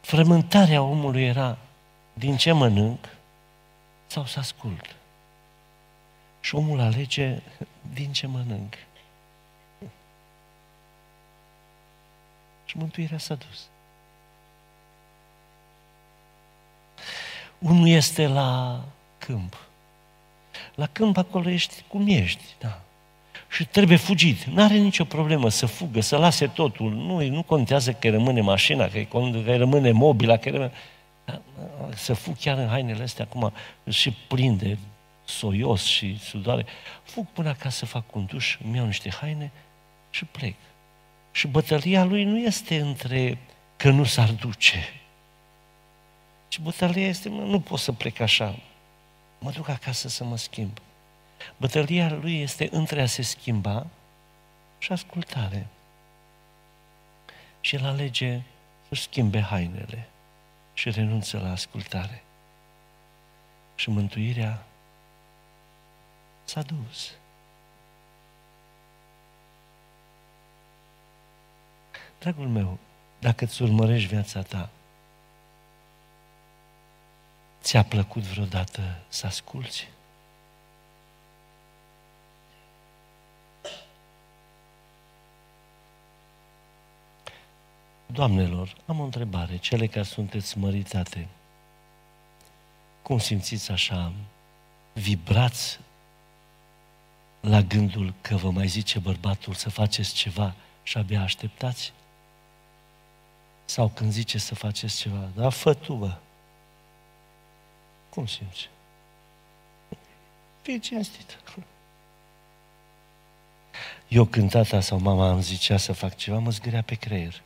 Frământarea omului era din ce mănânc sau să ascult. Și omul alege din ce mănânc. Și mântuirea s-a dus. Unul este la câmp. La câmp acolo ești cum ești, da. Și trebuie fugit. Nu are nicio problemă să fugă, să lase totul. Nu, nu contează că rămâne mașina, că, că rămâne mobila, că rămâne... Să fug chiar în hainele astea, acum și prinde soios și sudoare. Fug până acasă, fac un duș, îmi iau niște haine și plec. Și bătălia lui nu este între că nu s-ar duce, și bătălia este, mă, nu pot să plec așa. Mă duc acasă să mă schimb. Bătălia lui este între a se schimba și ascultare. Și el alege să schimbe hainele și renunță la ascultare. Și mântuirea s-a dus. Dragul meu, dacă îți urmărești viața ta, Ți-a plăcut vreodată să asculți? Doamnelor, am o întrebare. Cele care sunteți măritate, cum simțiți așa? Vibrați la gândul că vă mai zice bărbatul să faceți ceva și abia așteptați? Sau când zice să faceți ceva, da, fă tu, bă. Cum simți? Fii cinstit. Eu când tata sau mama îmi zicea să fac ceva, mă zgârea pe creier.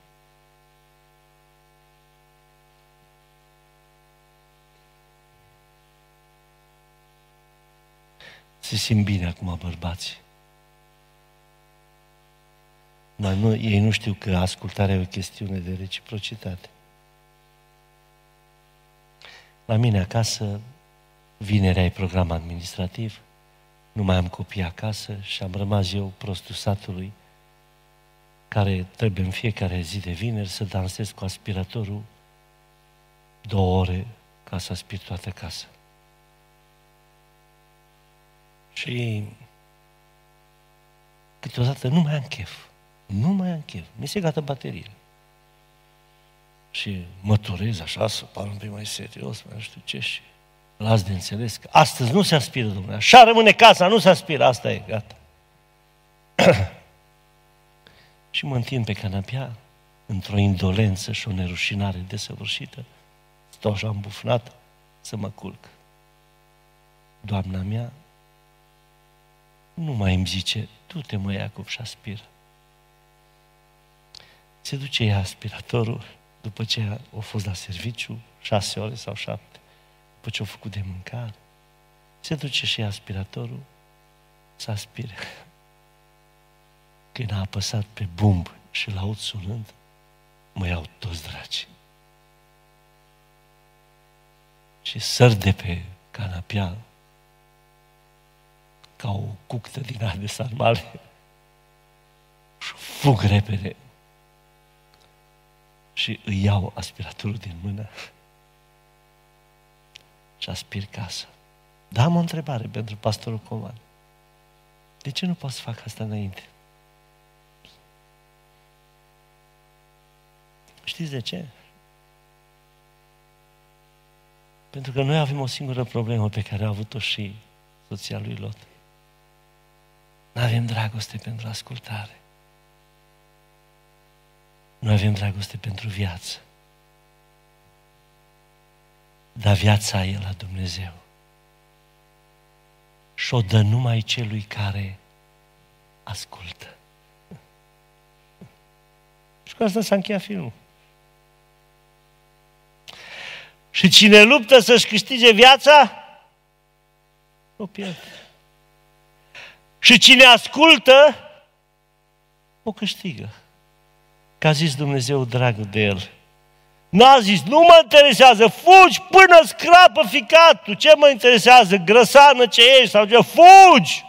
Se simt bine acum bărbații. Dar nu, ei nu știu că ascultarea e o chestiune de reciprocitate. La mine acasă, vinerea e program administrativ, nu mai am copii acasă și am rămas eu prostul satului care trebuie în fiecare zi de vineri să dansez cu aspiratorul două ore ca să aspir toată casa. Și câteodată nu mai am chef. Nu mai am chef. Mi se gata bateria. Și mă turez așa să par un pic mai serios, mai nu știu ce și las de înțeles că astăzi nu se aspiră, domnule. Așa rămâne casa, nu se aspiră, asta e, gata. și mă întind pe canapea, într-o indolență și o nerușinare desăvârșită, stau așa îmbufnat să mă culc. Doamna mea nu mai îmi zice, tu te mă Iacob și aspiră. Se duce ea aspiratorul după ce a fost la serviciu, șase ore sau șapte, după ce a făcut de mâncare. Se duce și aspiratorul să aspire. Când a apăsat pe bumb și l-aud sunând, mă iau toți dragi. Și săr de pe canapea ca o cuctă din aia de sarmale și fug repede și îi iau aspiratorul din mână și aspir casa. Da, am o întrebare pentru pastorul Coman. De ce nu pot să fac asta înainte? Știți de ce? Pentru că noi avem o singură problemă pe care a avut-o și soția lui Lot. Nu avem dragoste pentru ascultare. Nu avem dragoste pentru viață. Dar viața e la Dumnezeu. Și o dă numai celui care ascultă. Și cu asta s-a încheiat filmul. Și cine luptă să-și câștige viața, o pierde. Și cine ascultă, o câștigă. Că a zis Dumnezeu dragul de el. N-a zis, nu mă interesează, fugi până scrapă ficatul. Ce mă interesează, grăsană ce ești sau ce, fugi!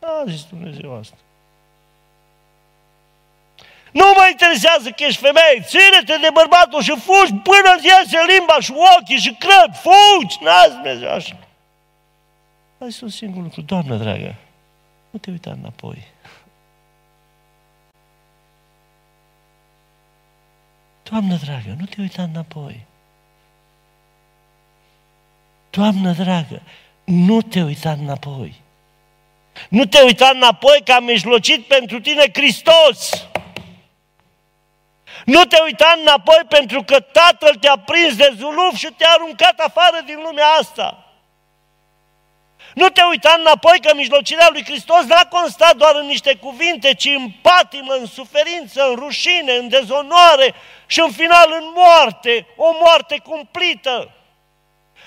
N-a zis Dumnezeu asta. Nu mă interesează că ești femeie, ține-te de bărbatul și fugi până îți iese limba și ochii și crăp, fugi! N-a zis Dumnezeu așa. A zis un singur lucru, Doamnă dragă, nu te uita înapoi. Doamnă dragă, nu te uita înapoi. Doamnă dragă, nu te uita înapoi. Nu te uita înapoi că am mijlocit pentru tine Hristos. Nu te uita înapoi pentru că Tatăl te-a prins de zuluf și te-a aruncat afară din lumea asta. Nu te uita înapoi că mijlocirea lui Hristos n-a constat doar în niște cuvinte, ci în patimă, în suferință, în rușine, în dezonoare și în final în moarte, o moarte cumplită.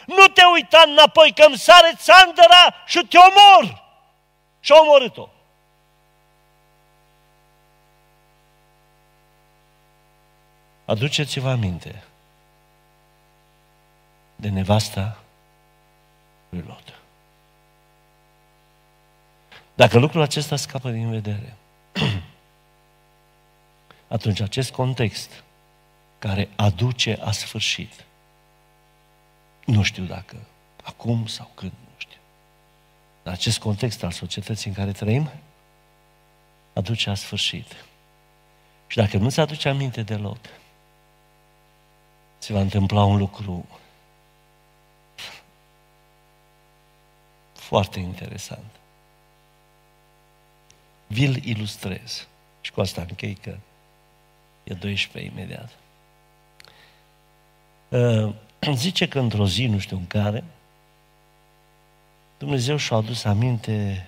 Nu te uita înapoi că îmi sare țandăra și te omor. Și a omorât-o. Aduceți-vă aminte de nevasta lui Lot. Dacă lucrul acesta scapă din vedere, atunci acest context care aduce a sfârșit, nu știu dacă acum sau când, nu știu. Dar acest context al societății în care trăim aduce a sfârșit. Și dacă nu-ți aduce aminte de Lot, se va întâmpla un lucru foarte interesant. Vi-l ilustrez. Și cu asta închei că e 12 imediat. Uh, zice că într-o zi, nu știu în care, Dumnezeu și-a adus aminte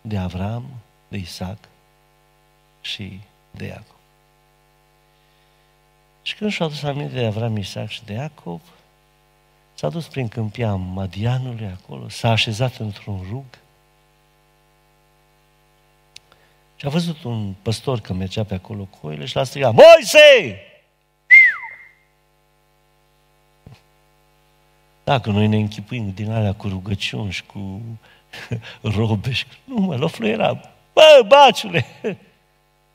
de Avram, de Isaac și de Iacob. Și când și-a adus aminte de Avram, Isaac și de Iacob, s-a dus prin câmpia Madianului acolo, s-a așezat într-un rug și a văzut un păstor că mergea pe acolo cu oile și l-a strigat, Moise! Dacă noi ne închipuim din alea cu rugăciuni și cu robe și nu mă, l-o fluiera. Bă, baciule!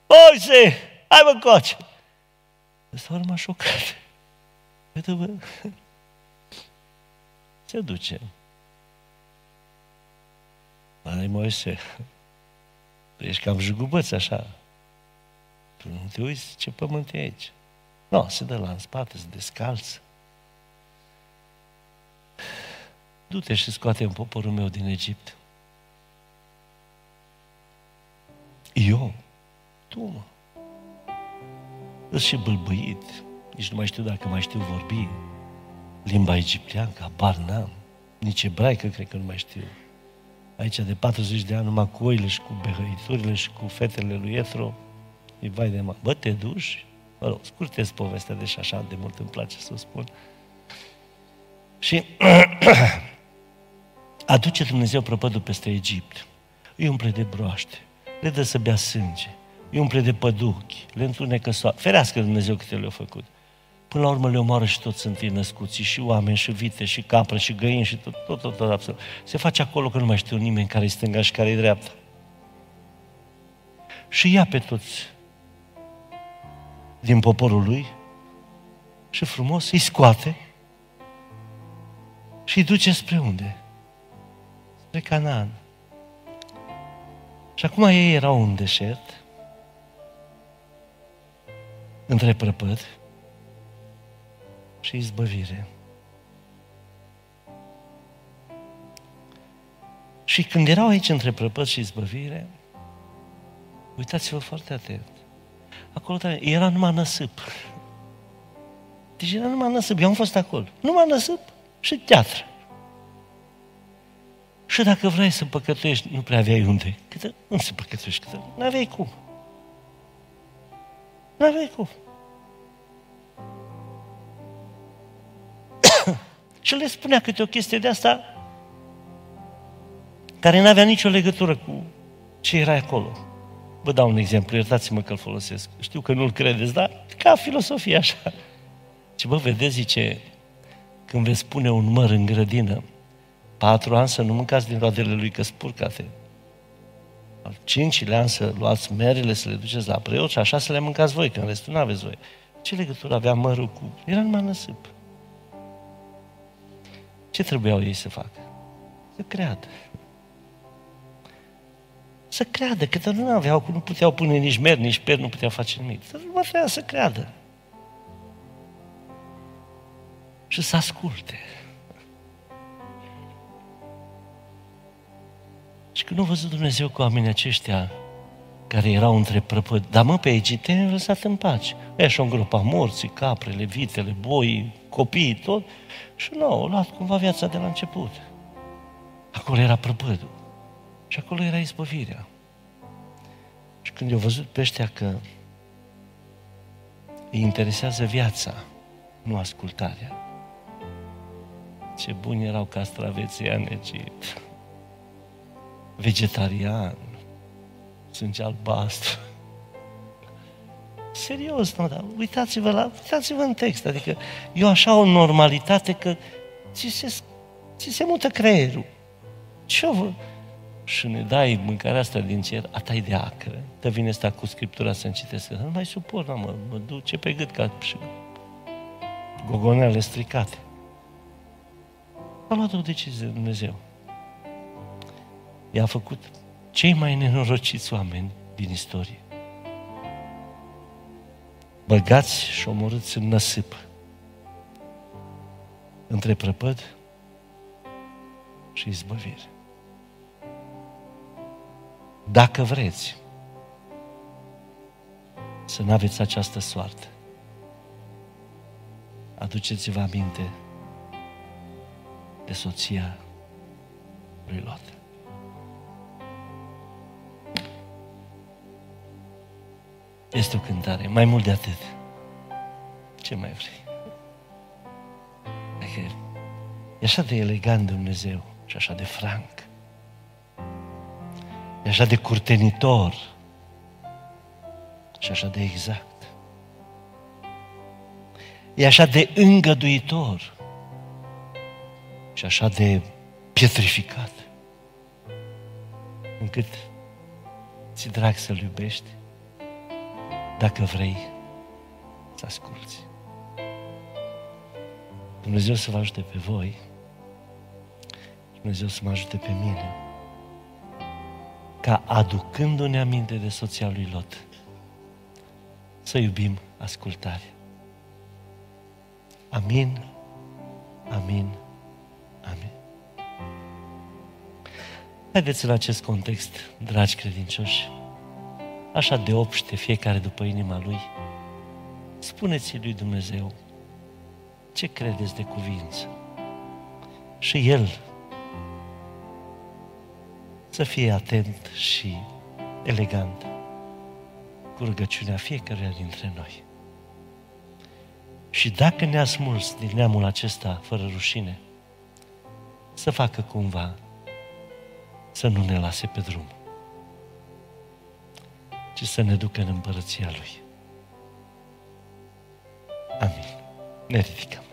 Moise! Hai mă coace! Ăsta urma șocat. Uite, bă, se duce. Ai Moise, tu ești cam jugubăț așa. Tu nu te uiți ce pământ e aici. Nu, no, se dă la în spate, se descalță. Du-te și scoate în poporul meu din Egipt. Eu? Tu, mă. Îs și bâlbâit. Nici nu mai știu dacă mai știu vorbi limba egipteană, bar n-am. Nici ebraică cred că nu mai știu. Aici de 40 de ani numai cu oile și cu behăiturile și cu fetele lui Etro. E vai de mă. Bă, te duci? Mă rog, scurtez povestea, deși așa de mult îmi place să o spun. Și aduce Dumnezeu prăpădul peste Egipt. Îi umple de broaște, le dă să bea sânge, îi umple de păduchi, le întunecă soare. Ferească Dumnezeu câte le-a făcut. Până la urmă le omoară și toți sunt născuți, și oameni, și vite, și capră, și găini, și tot, tot, tot, tot absolut. Se face acolo că nu mai știu nimeni care e stânga și care e dreapta. Și ia pe toți din poporul lui și frumos îi scoate și îi duce spre unde? Spre Canaan. Și acum ei erau în deșert, între prăpăd și izbăvire. Și când erau aici între prăpăd și izbăvire, uitați-vă foarte atent. Acolo era numai năsâp. Deci era numai năsâp. Eu am fost acolo. Numai năsâp și teatră. Și dacă vrei să păcătuiești, nu prea aveai unde. Câte, nu se păcătuiești, câte, nu aveai cum. Nu aveai cum. Și le spunea câte o chestie de asta care nu avea nicio legătură cu ce era acolo. Vă dau un exemplu, iertați-mă că îl folosesc. Știu că nu-l credeți, dar ca filosofie așa. Ce bă, vedeți, zice, când veți pune un măr în grădină, patru ani să nu mâncați din roadele lui că spurcate. Al cincilea ani să luați merele, să le duceți la preot și așa să le mâncați voi, că în restul nu aveți voi. Ce legătură avea mărul cu... Era numai năsâp. Ce trebuiau ei să facă? Să creadă. Să creadă, că nu aveau, nu puteau pune nici mer, nici per, nu puteau face nimic. Să nu trebuia să creadă. Și să asculte. Și când nu a văzut Dumnezeu cu oamenii aceștia care erau între prăpăd, dar mă, pe egipteni i lăsat în pace. Ea și-au îngropat morții, caprele, vitele, boi, copiii, tot. Și nu, au luat cumva viața de la început. Acolo era prăpădul. Și acolo era izbăvirea. Și când i-au văzut pe ăștia că îi interesează viața, nu ascultarea. Ce buni erau castraveții în Egipt vegetarian, sânge albastru. Serios, nu, dar uitați-vă, la, uitați-vă în text, adică eu așa o normalitate că ți se, ți se mută creierul. Ce vă? Și ne dai mâncarea asta din cer, a ta de acră. Te vine asta cu Scriptura să-mi citesc. Nu mai suport, mă, mă duce pe gât ca și gogonele stricate. Am luat o decizie de Dumnezeu i-a făcut cei mai nenorociți oameni din istorie. Băgați și omorâți în năsip. între prăpăd și izbăvire. Dacă vreți să nu aveți această soartă, aduceți-vă aminte de soția lui Lot. Este o cântare, mai mult de atât. Ce mai vrei? Adică e așa de elegant Dumnezeu și așa de franc. E așa de curtenitor și așa de exact. E așa de îngăduitor și așa de pietrificat, încât ți drag să-L iubești dacă vrei să asculți. Dumnezeu să vă ajute pe voi, Dumnezeu să mă ajute pe mine, ca aducându-ne aminte de soția lui Lot, să iubim ascultarea. Amin, amin, amin. Haideți în acest context, dragi credincioși, așa de obște fiecare după inima lui, spuneți lui Dumnezeu ce credeți de cuvință. Și El să fie atent și elegant cu rugăciunea fiecăruia dintre noi. Și dacă ne-a smuls din neamul acesta fără rușine, să facă cumva să nu ne lase pe drum, ci să ne ducă în împărăția Lui. Amin. Ne ridicăm.